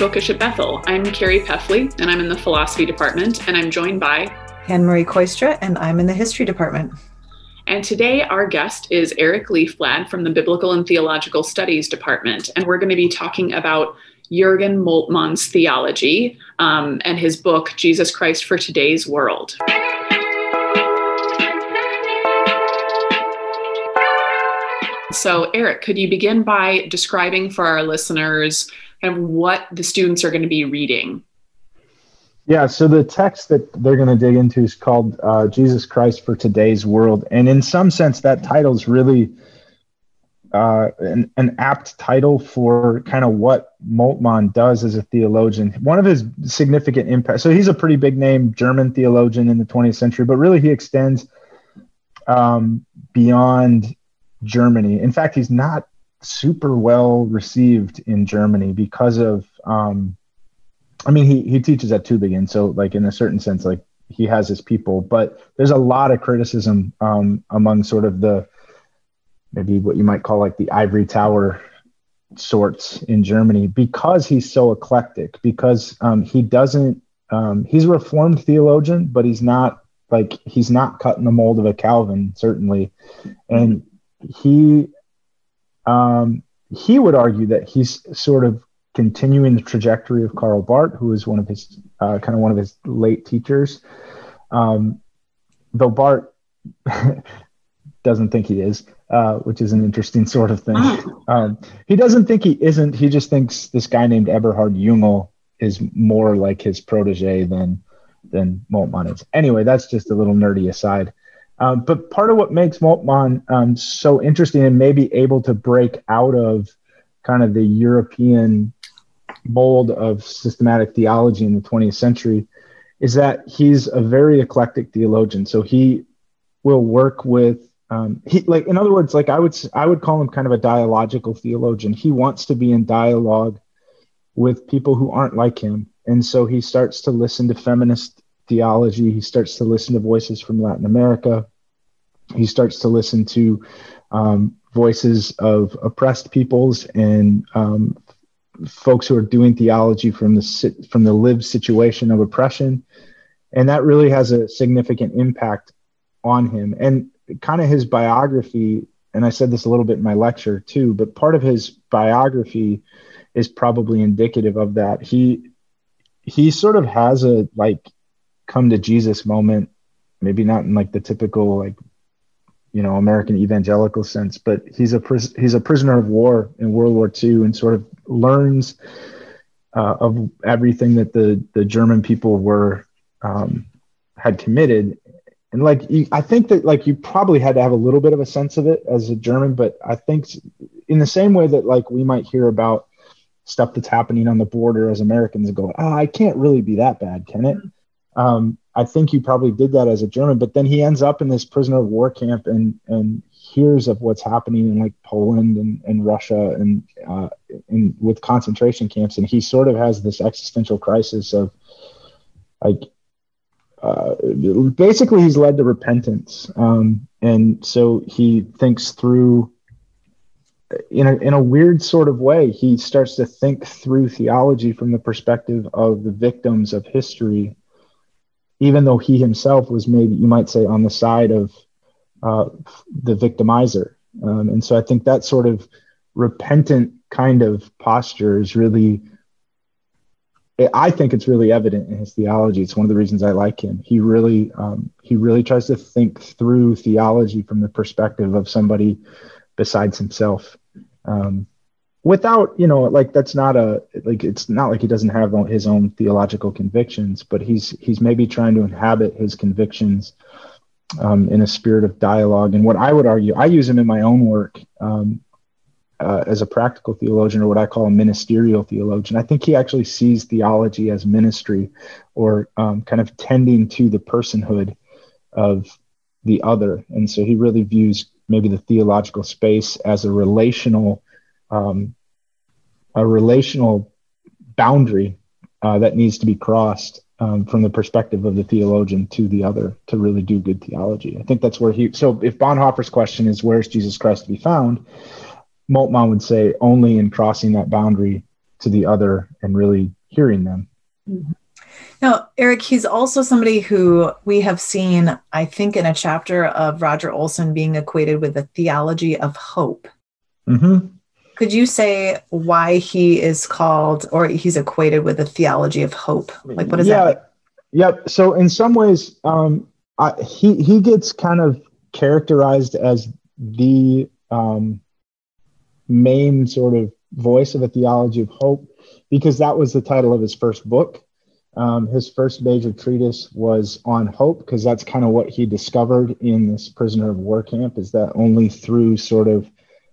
Bookish at Bethel. I'm Carrie Peffley, and I'm in the philosophy department, and I'm joined by Anne Marie Koistra, and I'm in the history department. And today, our guest is Eric Leafblad from the Biblical and Theological Studies Department, and we're going to be talking about Jurgen Moltmann's theology um, and his book, Jesus Christ for Today's World. So, Eric, could you begin by describing for our listeners kind of what the students are going to be reading? Yeah, so the text that they're going to dig into is called uh, Jesus Christ for Today's World. And in some sense, that title is really uh, an, an, apt title for kind of what Moltmann does as a theologian. One of his significant impact. So he's a pretty big name German theologian in the 20th century, but really he extends um, beyond Germany. In fact, he's not super well received in Germany because of. Um, I mean, he he teaches at Tübingen, so like in a certain sense, like he has his people, but there's a lot of criticism um, among sort of the maybe what you might call like the ivory tower sorts in Germany because he's so eclectic, because um, he doesn't, um, he's a reformed theologian, but he's not like, he's not cutting the mold of a Calvin, certainly. And he, um, he would argue that he's sort of continuing the trajectory of Karl Barth, who is one of his, uh, kind of one of his late teachers. Um, though Barth doesn't think he is uh, which is an interesting sort of thing. Um, he doesn't think he isn't. He just thinks this guy named Eberhard Jungel is more like his protege than than Moltmann is. Anyway, that's just a little nerdy aside. Um, but part of what makes Moltmann um, so interesting and maybe able to break out of kind of the European mold of systematic theology in the 20th century is that he's a very eclectic theologian. So he will work with um, he like in other words like i would i would call him kind of a dialogical theologian he wants to be in dialogue with people who aren't like him and so he starts to listen to feminist theology. He starts to listen to voices from latin america. He starts to listen to um, voices of oppressed peoples and um, folks who are doing theology from the from the lived situation of oppression. And that really has a significant impact on him. And kind of his biography, and I said this a little bit in my lecture too, but part of his biography is probably indicative of that. He he sort of has a like come to Jesus moment, maybe not in like the typical like you know American evangelical sense, but he's a pris- he's a prisoner of war in World War II and sort of learns uh, of everything that the the German people were um, had committed and like I think that like you probably had to have a little bit of a sense of it as a German, but I think in the same way that like we might hear about stuff that's happening on the border as Americans go, oh, I can't really be that bad, can it? Um, I think you probably did that as a German, but then he ends up in this prisoner of war camp and and hears of what's happening in like Poland and, and Russia and uh, in, with concentration camps, and he sort of has this existential crisis of like uh, basically he's led to repentance. Um, and so he thinks through in a, in a weird sort of way he starts to think through theology from the perspective of the victims of history even though he himself was maybe you might say on the side of uh, the victimizer um, and so i think that sort of repentant kind of posture is really I think it's really evident in his theology. It's one of the reasons I like him. He really um, he really tries to think through theology from the perspective of somebody besides himself. Um, without you know like that's not a like it's not like he doesn't have his own theological convictions but he's he's maybe trying to inhabit his convictions um, in a spirit of dialogue and what i would argue i use him in my own work um, uh, as a practical theologian or what I call a ministerial theologian. I think he actually sees theology as ministry or um, kind of tending to the personhood of the other. And so he really views maybe the theological space as a relational, um, a relational boundary uh, that needs to be crossed um, from the perspective of the theologian to the other to really do good theology. I think that's where he. So if Bonhoeffer's question is where's Jesus Christ to be found, Moltmann would say only in crossing that boundary to the other and really hearing them. Mm-hmm. Now, Eric, he's also somebody who we have seen, I think, in a chapter of Roger Olson being equated with the theology of hope. Mm-hmm. Could you say why he is called or he's equated with the theology of hope? Like, what is yeah, that? Yep. So, in some ways, um, I, he he gets kind of characterized as the um, main sort of voice of a theology of hope because that was the title of his first book. Um, his first major treatise was on hope because that's kind of what he discovered in this prisoner of war camp is that only through sort of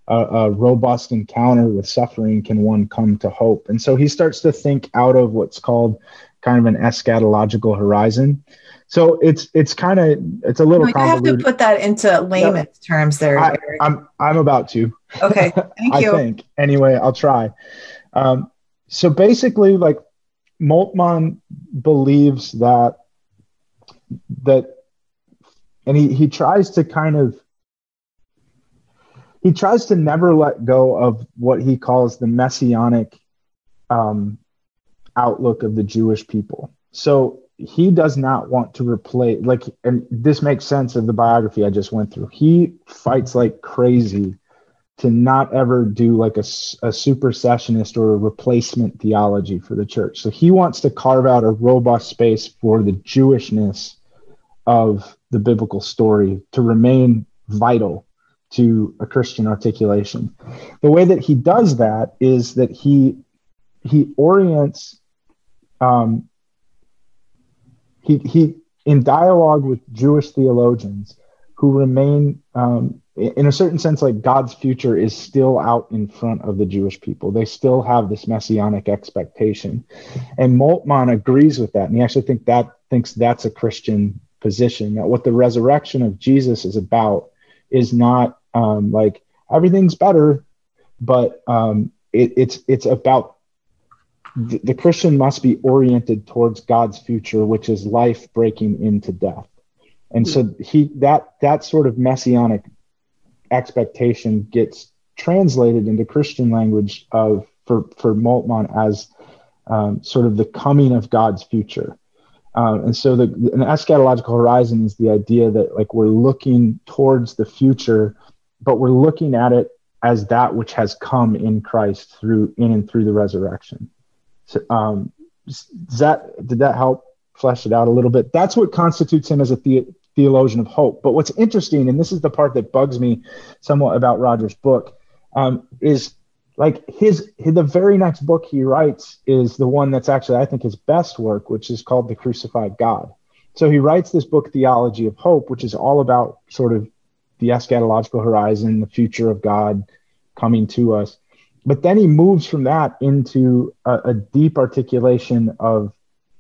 a, a, robust encounter with suffering can one come to hope. And so he starts to think out of what's called kind of an eschatological horizon. So it's it's kind of it's a little. No, you have to put that into layman's terms there. I, am I'm, I'm about to. Okay, thank you. I think anyway. I'll try. Um, so basically, like Moltmann believes that that, and he he tries to kind of he tries to never let go of what he calls the messianic um, outlook of the Jewish people. So he does not want to replace like and this makes sense of the biography i just went through he fights like crazy to not ever do like a, a supersessionist or a replacement theology for the church so he wants to carve out a robust space for the jewishness of the biblical story to remain vital to a christian articulation the way that he does that is that he he orients um, he, he in dialogue with Jewish theologians who remain, um, in a certain sense, like God's future is still out in front of the Jewish people. They still have this messianic expectation, and Moltmann agrees with that, and he actually think that thinks that's a Christian position. That what the resurrection of Jesus is about is not um, like everything's better, but um, it, it's it's about the, the Christian must be oriented towards God's future, which is life breaking into death. And so he that that sort of messianic expectation gets translated into Christian language of for for Moltmann as um, sort of the coming of God's future. Um, and so the an eschatological horizon is the idea that like we're looking towards the future, but we're looking at it as that which has come in Christ through in and through the resurrection. So, um, does that did that help flesh it out a little bit? That's what constitutes him as a the, theologian of hope. But what's interesting, and this is the part that bugs me somewhat about Roger's book, um, is like his, his, the very next book he writes is the one that's actually I think his best work, which is called The Crucified God. So he writes this book, Theology of Hope, which is all about sort of the eschatological horizon, the future of God coming to us. But then he moves from that into a, a, deep articulation of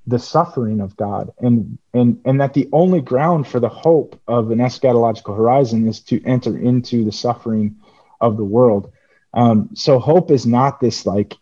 the suffering of God. And and and that the only ground for the hope of an eschatological horizon is to enter into the suffering of the world. Um, so hope is not this like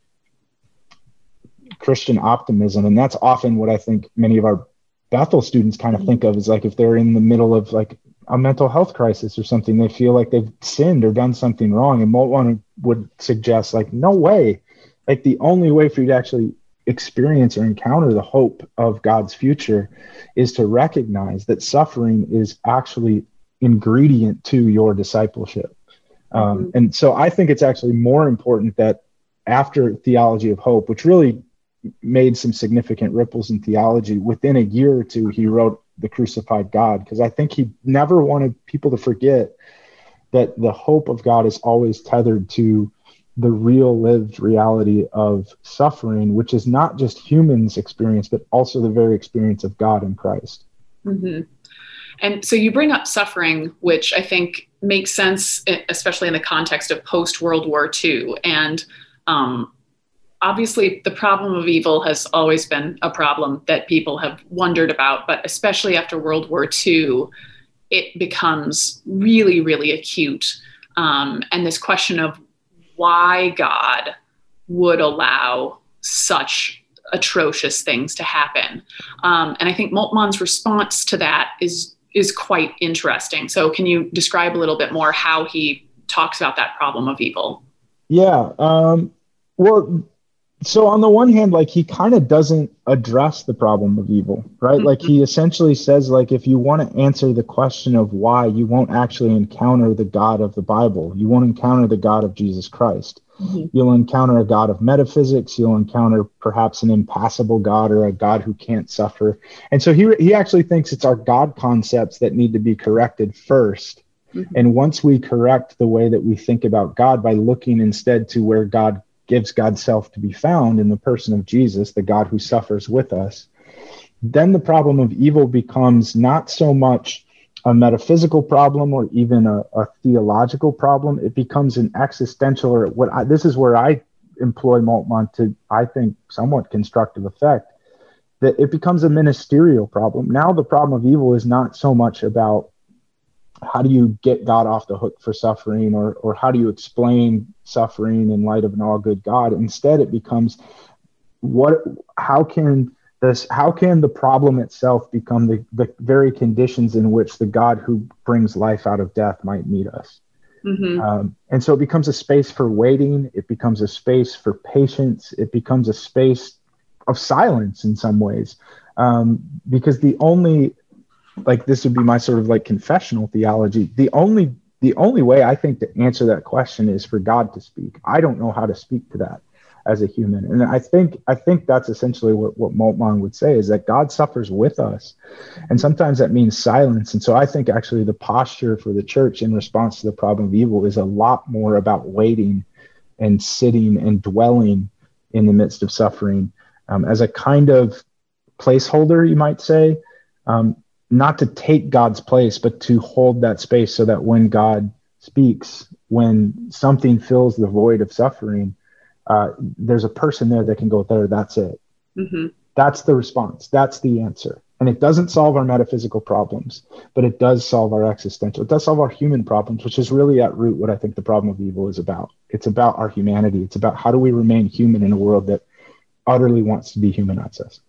Christian optimism, and that's often what I think many of our Bethel students kind of think of is like if they're in the middle of like a mental health crisis or something. They feel like they've sinned or done something wrong. And Moltmann would suggest, like, no way. Like, the only way for you to actually experience or encounter the hope of God's future is to recognize that suffering is actually ingredient to your discipleship. Um, mm-hmm. And so I think it's actually more important that after Theology of Hope, which really made some significant ripples in theology, within a year or two, he wrote the crucified God because I think he never wanted people to forget that the hope of God is always tethered to the real lived reality of suffering, which is not just humans' experience, but also the very experience of God in Christ. Mm-hmm. And so you bring up suffering, which I think makes sense, especially in the context of post World War II. And um, obviously the problem of evil has always been a problem that people have wondered about, but especially after World War II, it becomes really, really acute. Um, and this question of why God would allow such atrocious things to happen. Um, and I think Moltmann's response to that is is quite interesting. So can you describe a little bit more how he talks about that problem of evil? Yeah. Um, well, so on the one hand like he kind of doesn't address the problem of evil right mm-hmm. like he essentially says like if you want to answer the question of why you won't actually encounter the god of the bible you won't encounter the god of jesus christ mm-hmm. you'll encounter a god of metaphysics you'll encounter perhaps an impassible god or a god who can't suffer and so he he actually thinks it's our god concepts that need to be corrected 1st mm-hmm. and once we correct the way that we think about god by looking instead to where god gives God's self to be found in the person of Jesus, the God who suffers with us, then the problem of evil becomes not so much a metaphysical problem or even a, a theological problem. It becomes an existential, or what I, this is where I employ Moltmann to, I think, somewhat constructive effect. That it becomes a ministerial problem. Now, the problem of evil is not so much about how do you get God off the hook for suffering or or how do you explain suffering in light of an all good God? Instead, it becomes what how can this how can the problem itself become the, the very conditions in which the God who brings life out of death might meet us? Mm-hmm. Um, and so it becomes a space for waiting. It becomes a space for patience. It becomes a space of silence in some ways, um, because the only like this would be my sort of like confessional theology. The only the only way i think to answer that question is for god to speak. I don't know how to speak to that as a human. And i think i think that's essentially what what moltmann would say is that god suffers with us. And sometimes that means silence. And so i think actually the posture for the church in response to the problem of evil is a lot more about waiting and sitting and dwelling in the midst of suffering. Um, as a kind of placeholder you might say um, not to take God's place, but to hold that space so that when God speaks, when something fills the void of suffering, uh, there's a person there that can go there. That's it. Mm-hmm. That's the response. That's the answer. And it doesn't solve our metaphysical problems, but it does solve our existential. It does solve our human problems, which is really at root what I think the problem of evil is about. It's about our humanity. It's about how do we remain human in a world that utterly wants to dehumanize us.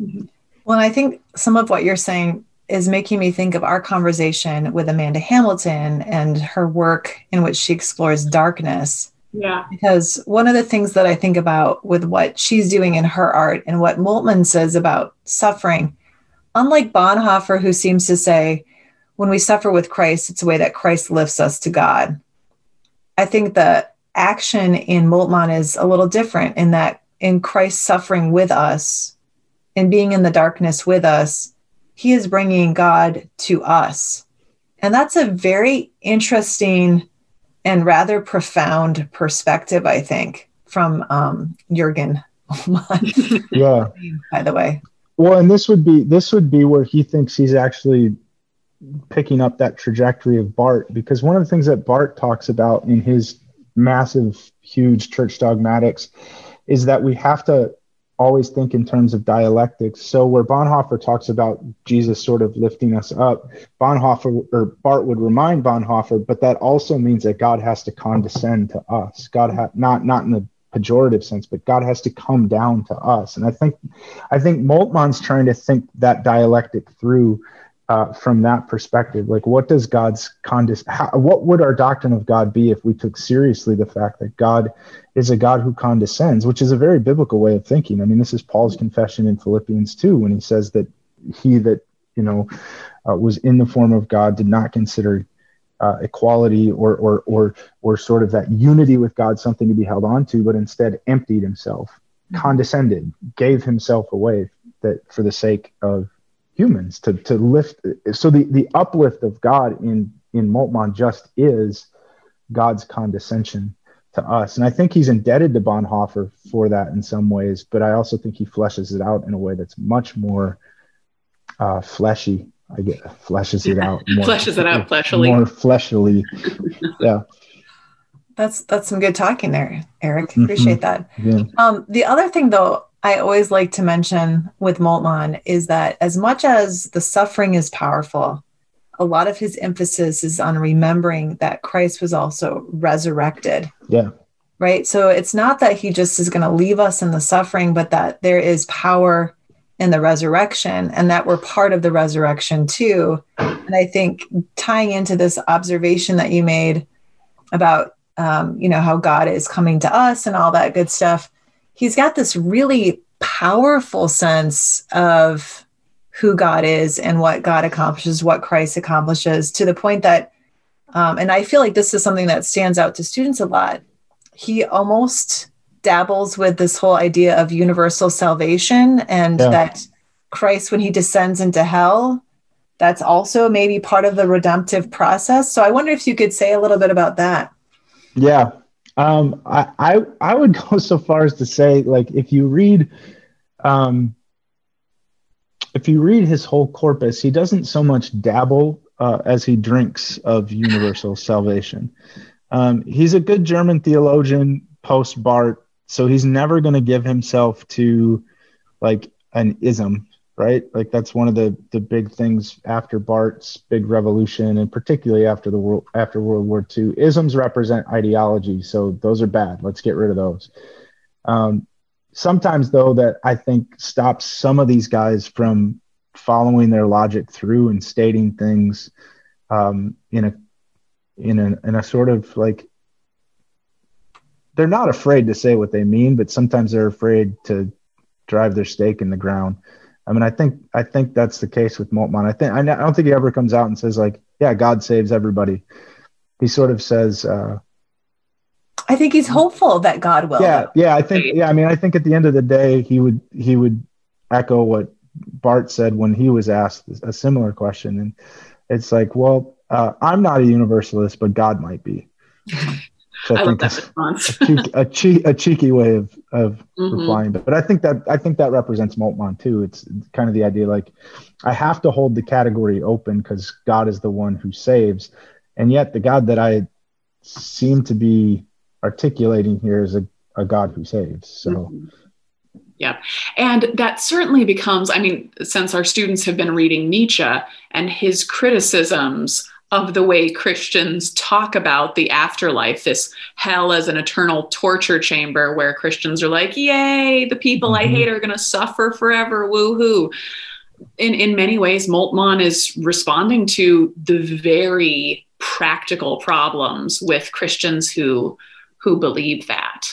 Mm-hmm. Well, I think some of what you're saying is making me think of our conversation with Amanda Hamilton and her work in which she explores darkness. Yeah. Because one of the things that I think about with what she's doing in her art and what Moltmann says about suffering, unlike Bonhoeffer, who seems to say, when we suffer with Christ, it's a way that Christ lifts us to God. I think the action in Moltmann is a little different in that in Christ suffering with us and being in the darkness with us, he is bringing God to us. And that's a very interesting and rather profound perspective, I think, from um, Jurgen. yeah. By the way. Well, and this would be this would be where he thinks he's actually picking up that trajectory of Barth, because one of the things that Barth talks about in his massive, huge church dogmatics is that we have to always think in terms of dialectics. So where Bonhoeffer talks about Jesus sort of lifting us up, Bonhoeffer or Barth would remind Bonhoeffer, but that also means that God has to condescend to us. God ha- not not in the pejorative sense, but God has to come down to us. And I think I think Moltmann's trying to think that dialectic through uh, from that perspective like what does god's condes how, what would our doctrine of god be if we took seriously the fact that god is a god who condescends which is a very biblical way of thinking i mean this is paul's confession in philippians 2 when he says that he that you know uh, was in the form of god did not consider uh, equality or, or or or sort of that unity with god something to be held on to but instead emptied himself mm-hmm. condescended gave himself away that for the sake of humans to to lift so the the uplift of god in in moltmann just is god's condescension to us. And i think he's indebted to bonhoeffer for that in some ways but i also think he fleshes it out in a way that's much more uh, fleshy. I get fleshes it out more, fleshes it out fleshly. More fleshly. Yeah. That's that's some good talking there eric. Mm-hmm. appreciate mm-hmm. that. Yeah. um, the other thing though I always like to mention with Moltmann is that as much as the suffering is powerful, a lot of his emphasis is on remembering that Christ was also resurrected. Yeah. Right. So it's not that he just is going to leave us in the suffering, but that there is power in the resurrection and that we're part of the resurrection too. And I think tying into this observation that you made about, um, you know, how God is coming to us and all that good stuff he's got this really powerful sense of who God is and what God accomplishes, what Christ accomplishes, to the point that, um, and I feel like this is something that stands out to students a lot. He almost dabbles with this whole idea of universal salvation and yeah. that Christ, when he descends into hell, that's also maybe part of the redemptive process. So I wonder if you could say a little bit about that. Yeah. Um, I, I, I would go so far as to say, like, if you read, um, if you read his whole corpus, he doesn't so much dabble uh, as he drinks of universal salvation. Um, he's a good German theologian post Barth, so he's never going to give himself to like an ism, right? Like that's one of the the big things after Barth's big revolution, and particularly after the world after World War II. Isms represent ideology, so those are bad. Let's get rid of those. Um, sometimes though that i think stops some of these guys from following their logic through and stating things um, in a in a in a sort of like they're not afraid to say what they mean but sometimes they're afraid to drive their stake in the ground i mean i think i think that's the case with moltmann i think i don't think he ever comes out and says like yeah god saves everybody he sort of says uh, I think he's hopeful that God will. Yeah, yeah. I think yeah. I mean, I think at the end of the day, he would he would echo what Barth said when he was asked a similar question, and it's like, well, uh, I'm not a universalist, but God might be. So I, I think response. a, cheeky, a, che- a, cheeky way of of mm-hmm. replying, but, but I think that I think that represents Moltmann too. It's kind of the idea like I have to hold the category open because God is the one who saves, and yet the God that I seem to be articulating here is a, a God who saves. So. Mm-hmm. Yeah. And that certainly becomes, I mean, since our students have been reading Nietzsche and his criticisms of the way Christians talk about the afterlife, this hell as an eternal torture chamber where Christians are like, yay, the people mm-hmm. I hate are going to suffer forever, woohoo. In, in many ways, Moltmann is responding to the very practical problems with Christians who who believe that.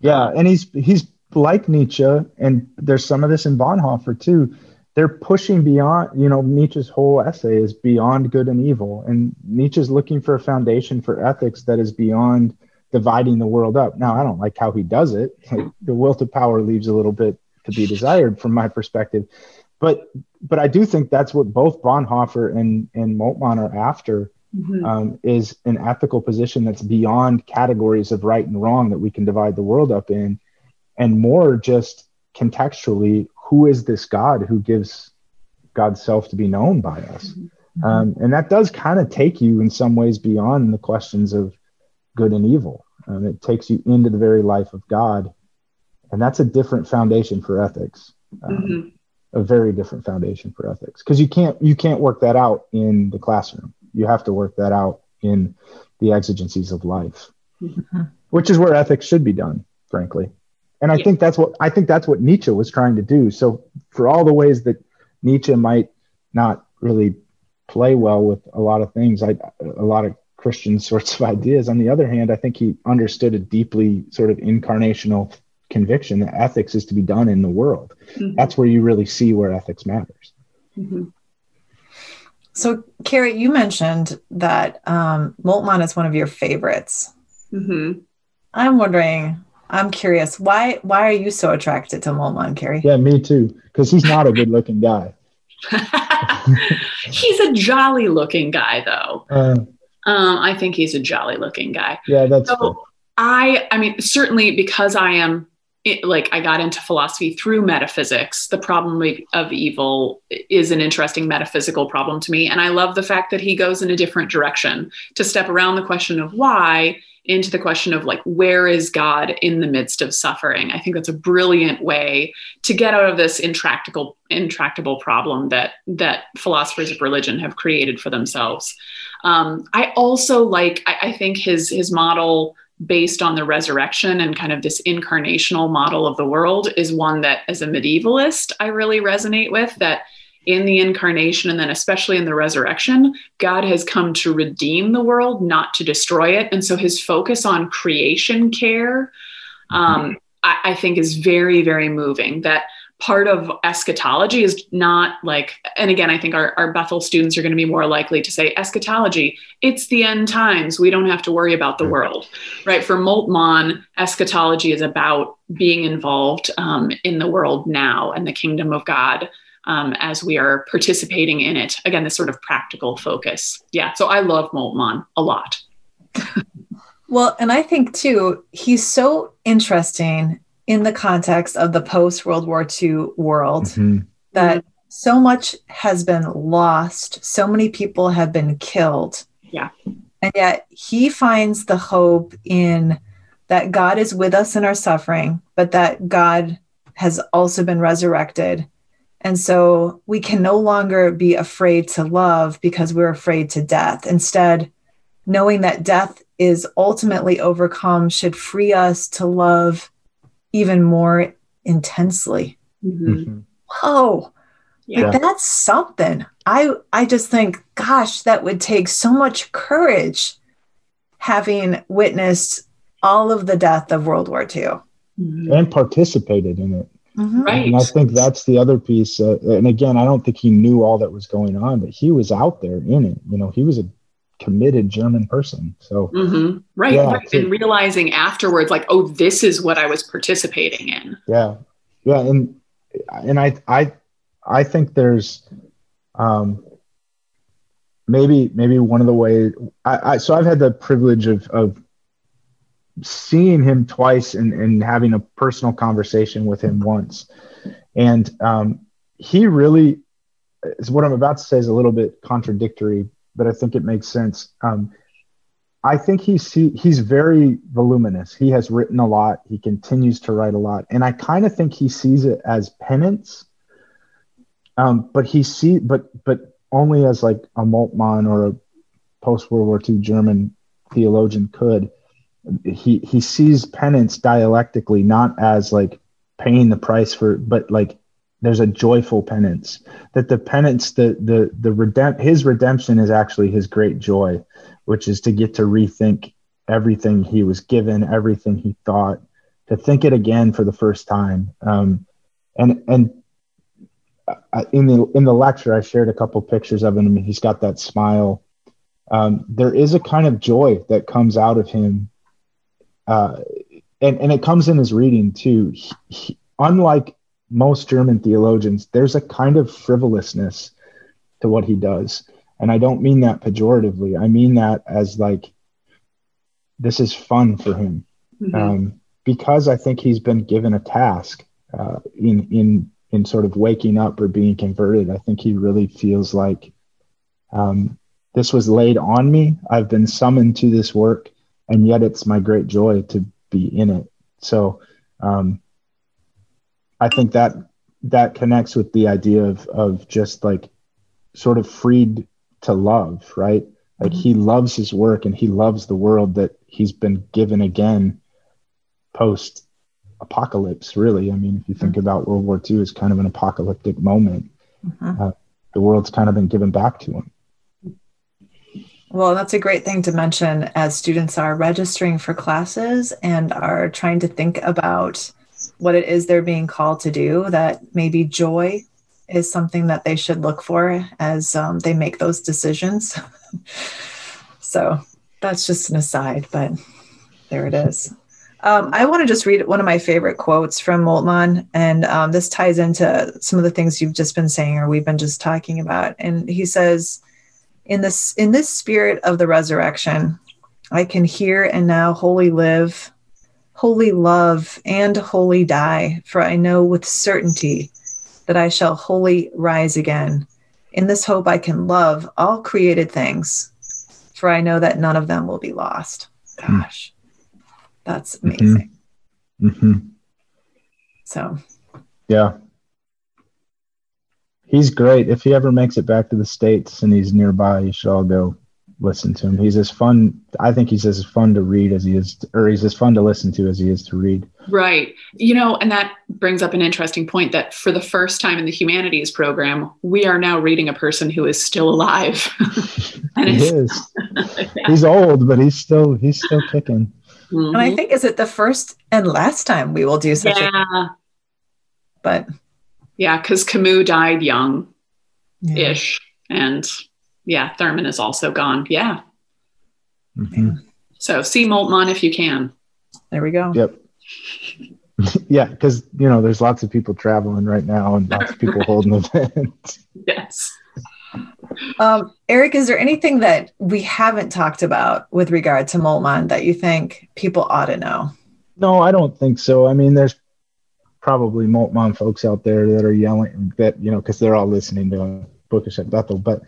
Yeah, and he's he's like Nietzsche, and there's some of this in Bonhoeffer too. They're pushing beyond, you know, Nietzsche's whole essay is beyond good and evil, and Nietzsche's looking for a foundation for ethics that is beyond dividing the world up. Now, I don't like how he does it. Like, the will to power leaves a little bit to be desired from my perspective, but but I do think that's what both Bonhoeffer and and Moltmann are after mm-hmm. um, is an ethical position that's beyond categories of right and wrong that we can divide the world up in, and more just contextually, who is this God who gives God's self to be known by us? Mm-hmm. Um, and that does kind of take you in some ways beyond the questions of good and evil. Um, it takes you into the very life of God. And that's a different foundation for ethics. Um, mm-hmm a very different foundation for ethics because you can't you can't work that out in the classroom you have to work that out in the exigencies of life mm-hmm. which is where ethics should be done frankly and i yeah. think that's what i think that's what nietzsche was trying to do so for all the ways that nietzsche might not really play well with a lot of things I, a lot of christian sorts of ideas on the other hand i think he understood a deeply sort of incarnational conviction that ethics is to be done in the world mm-hmm. that's where you really see where ethics matters mm-hmm. So, Carrie, you mentioned that um, Moltmann is one of your favorites. Mm-hmm. I'm wondering, I'm curious, why why are you so attracted to Moltmann, Carrie? Yeah, me too, because he's not a good looking guy. he's a jolly looking guy, though. Uh, um, I think he's a jolly looking guy. Yeah, that's. So I, I mean, certainly because I am it, like I got into philosophy through metaphysics. The problem of evil is an interesting metaphysical problem to me. And I love the fact that he goes in a different direction to step around the question of why into the question of like, where is God in the midst of suffering? I think that's a brilliant way to get out of this intractable, intractable problem that, that philosophers of religion have created for themselves. Um, I also like, I, I think his, his model based on the resurrection and kind of this incarnational model of the world is one that as a medievalist i really resonate with that in the incarnation and then especially in the resurrection god has come to redeem the world not to destroy it and so his focus on creation care um, I, I think is very, very moving that part of eschatology is not like, and again, I think our, our Bethel students are going to be more likely to say eschatology, it's the end times. We don't have to worry about the world, right? For Moltmann, eschatology is about being involved um, in the world now and the kingdom of God. Um, as we are participating in it. Again, this sort of practical focus. Yeah. So I love Moltmann a lot. well, and I think too, he's so interesting in the context of the post World War II world mm-hmm. that so much has been lost, so many people have been killed. Yeah. And yet he finds the hope in that God is with us in our suffering, but that God has also been resurrected. And so we can no longer be afraid to love because we're afraid to death. Instead, knowing that death is ultimately overcome should free us to love even more intensely. Mm-hmm. mm-hmm. Whoa. Yeah. Like, that's something. I I just think, gosh, that would take so much courage having witnessed all of the death of World War II. Mm-hmm. And participated in it. Mm-hmm. Right. And I think that's the other piece. Uh, and again, I don't think he knew all that was going on, but he was out there in it. You know, he was a committed German person. So mm-hmm. right, yeah, right. and realizing afterwards, like, oh, this is what I was participating in. Yeah, yeah, and and I I I think there's um maybe maybe one of the ways I, I so I've had the privilege of of seeing him twice and, and having a personal conversation with him once and um he really is what i'm about to say is a little bit contradictory but I think it makes sense. Um, I think he's he, he's very voluminous. He has written a lot. He continues to write a lot, and I kind of think he sees it as penance. Um, but he see but but only as like a Moltmann or a post World War II German theologian could. He he sees penance dialectically, not as like paying the price for, but like there's a joyful penance that the penance the the the redemp his redemption is actually his great joy which is to get to rethink everything he was given everything he thought to think it again for the first time. Um, and and in the in the lecture i shared a couple pictures of him. He's got that smile. Um, there is a kind of joy that comes out of him uh, and and it comes in his reading too he, he, unlike most German theologians, there's a kind of frivolousness to what he does. And I don't mean that pejoratively. I mean that as like, this is fun for him. Mm-hmm. Um, because I think he's been given a task uh, in, in, in sort of waking up or being converted. I think he really feels like um, this was laid on me. I've been summoned to this work, and yet it's my great joy to be in it. So, um, I think that that connects with the idea of of just like sort of freed to love, right? Like mm-hmm. he loves his work and he loves the world that he's been given again post apocalypse, really. I mean, if you think mm-hmm. about World War II as kind of an apocalyptic moment, mm-hmm. uh, the world's kind of been given back to him. Well, that's a great thing to mention as students are registering for classes and are trying to think about what it is they're being called to do, that maybe joy is something that they should look for as um, they make those decisions. so that's just an aside, but there it is. Um, I want to just read one of my favorite quotes from Moltmann, and um, this ties into some of the things you've just been saying or we've been just talking about. And he says, "In this in this spirit of the resurrection, I can here and now wholly live wholly love and wholly die, for I know with certainty that I shall wholly rise again. In this hope, I can love all created things, for I know that none of them will be lost. Gosh, that's mm-hmm. amazing. Mm-hmm. So, yeah. He's great. If he ever makes it back to the States and he's nearby, you should all go listen to him. He's as fun. I think he's as fun to read as he is, to, or he's as fun to listen to as he is to read. Right. You know, and that brings up an interesting point that for the first time in the humanities program, we are now reading a person who is still alive. and he is. yeah. He's old, but he's still he's still kicking. Mm-hmm. And I think is it the first and last time we will do such yeah. a but yeah, because Camus died young ish. Yeah. And yeah, Thurman is also gone. Yeah. Mm-hmm. So see Moltmann if you can. There we go. Yep. yeah, because you know there's lots of people traveling right now and lots of people right. holding events. Yes. Um, Eric, is there anything that we haven't talked about with regard to Moltmann that you think people ought to know? No, I don't think so. I mean, there's probably Moltmann folks out there that are yelling that, you know, because they're all listening to Bookish at Bethel. But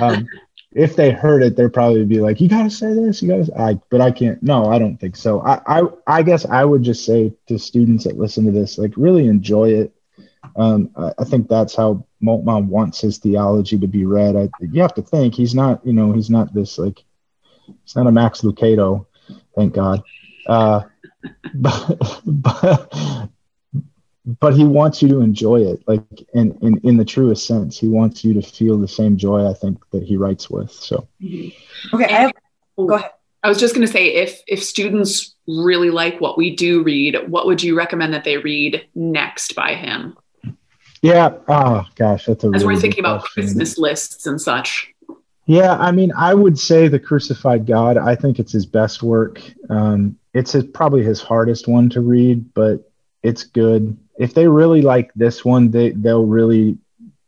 um, if they heard it, they'd probably be like, "You got to say this, you got to." I, but I can't. No, I don't think so. I, I, I guess I would just say to students that listen to this, like, really enjoy it. Um, I, I think that's how Moltmann wants his theology to be read. I, you have to think he's not, you know, he's not this like, he's not a Max Lucado, thank God. Uh, but, but but he wants you to enjoy it like in, in in the truest sense. He wants you to feel the same joy i think that he writes with so. Mm-hmm. okay I have, go ahead. I was just going to say if if students really like what we do read what would you recommend that they read next by him? Yeah oh gosh that's a as really we're thinking about christmas lists and such. Yeah i mean i would say the crucified god. I think it's his best work. Um, it's his, probably his hardest one to read but it's good if they really like this one, they they'll really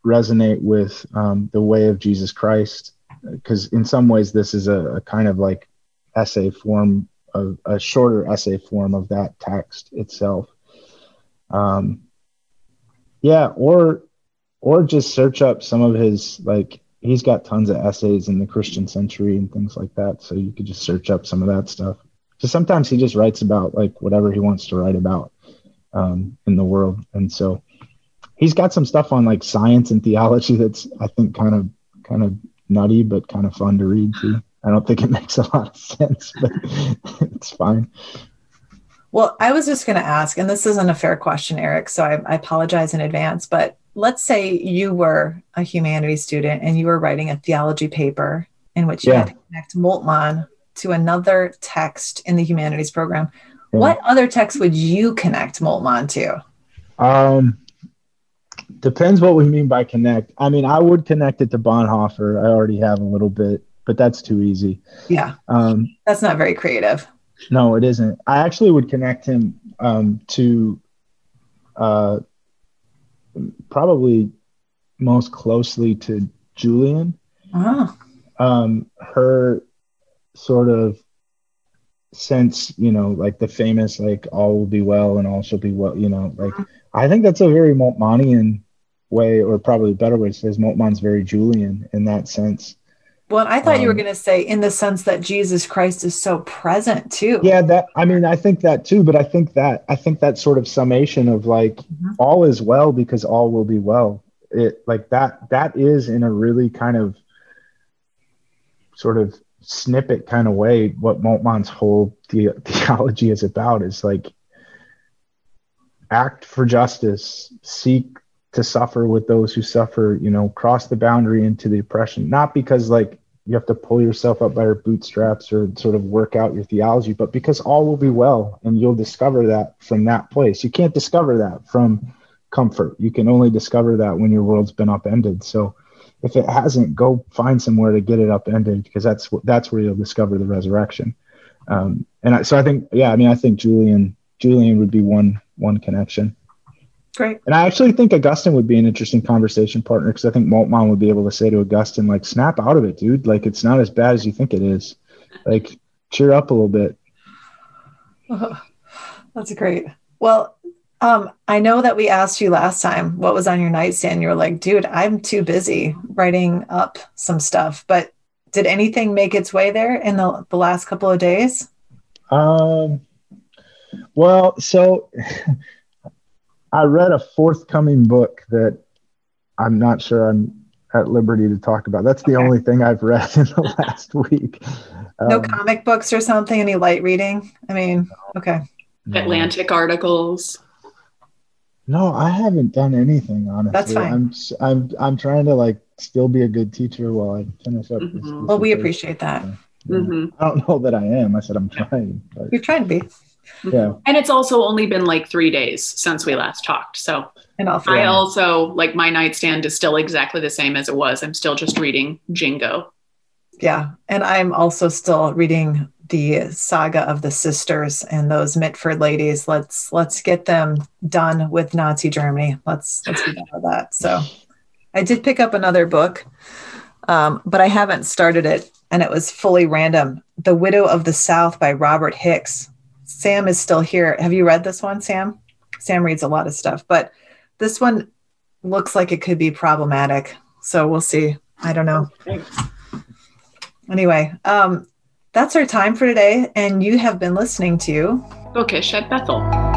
resonate with um, the way of Jesus Christ, because in some ways this is a, a, kind of like essay form of a shorter essay form of that text itself. Um, yeah, or or just search up some of his like he's got tons of essays in the Christian century and things like that. So you could just search up some of that stuff. So sometimes he just writes about like whatever he wants to write about um, in the world. And so he's got some stuff on like science and theology that's I think kind of kind of nutty but kind of fun to read too. I don't think it makes a lot of sense, but it's fine. Well, I was just going to ask, and this isn't a fair question, Eric, so I, I apologize in advance, but let's say you were a humanities student and you were writing a theology paper in which you yeah. had to connect Moltmann to another text in the humanities program. What other text would you connect Moltmann to? Um, depends what we mean by connect. I mean, I would connect it to Bonhoeffer. I already have a little bit, but that's too easy. Yeah. Um, that's not very creative. No, it isn't. I actually would connect him um, to uh, probably most closely to Julian. Oh. Um, her sort of since you know like the famous like all will be well and all shall be well you know like i think that's a very moltmannian way or probably a better way to say is moltmann's very julian in that sense. Well i thought um, you were um, going to say in the sense that jesus christ is so present too. Yeah that i mean i think that too but i think that i think that sort of summation of like mm-hmm. all is well because all will be well. It like that that is in a really kind of sort of snippet kind of way what Moltmann's whole the- theology is about is like act for justice, seek to suffer with those who suffer, you know, cross the boundary into the oppression, not because like you have to pull yourself up by your bootstraps or sort of work out your theology, but because all will be well and you'll discover that from that place. You can't discover that from comfort. You can only discover that when your world's been upended. So if it hasn't, go find somewhere to get it upended because that's that's where you'll discover the resurrection. Um, and I, so I think, yeah, I mean, I think Julian Julian would be one one connection. Great. And I actually think Augustine would be an interesting conversation partner because I think Moltmann would be able to say to Augustine, like, snap out of it, dude. Like, it's not as bad as you think it is. Like, cheer up a little bit. Oh, that's great. Well, um, I know that we asked you last time what was on your nightstand. You were like, dude, I'm too busy writing up some stuff. But did anything make its way there in the, the last couple of days? Um, well, so I read a forthcoming book that I'm not sure I'm at liberty to talk about. That's the okay. only thing I've read in the last week. No um, comic books or something? Any light reading? I mean, okay. Atlantic articles. No, I haven't done anything honestly. That's fine. I'm I'm I'm trying to like still be a good teacher while I finish up. Mm-hmm. Well, we appreciate that. Mm-hmm. I don't know that I am. I said I'm trying. But. You're trying to be. Yeah. And it's also only been like three days since we last talked. So and I also like my nightstand is still exactly the same as it was. I'm still just reading Jingo. Yeah. And I'm also still reading the saga of the sisters and those Mitford ladies. Let's let's get them done with Nazi Germany. Let's let's be done with that. So I did pick up another book, um, but I haven't started it, and it was fully random. The Widow of the South by Robert Hicks. Sam is still here. Have you read this one, Sam? Sam reads a lot of stuff, but this one looks like it could be problematic. So we'll see. I don't know. Anyway, um, that's our time for today. And you have been listening to Bookish at Bethel.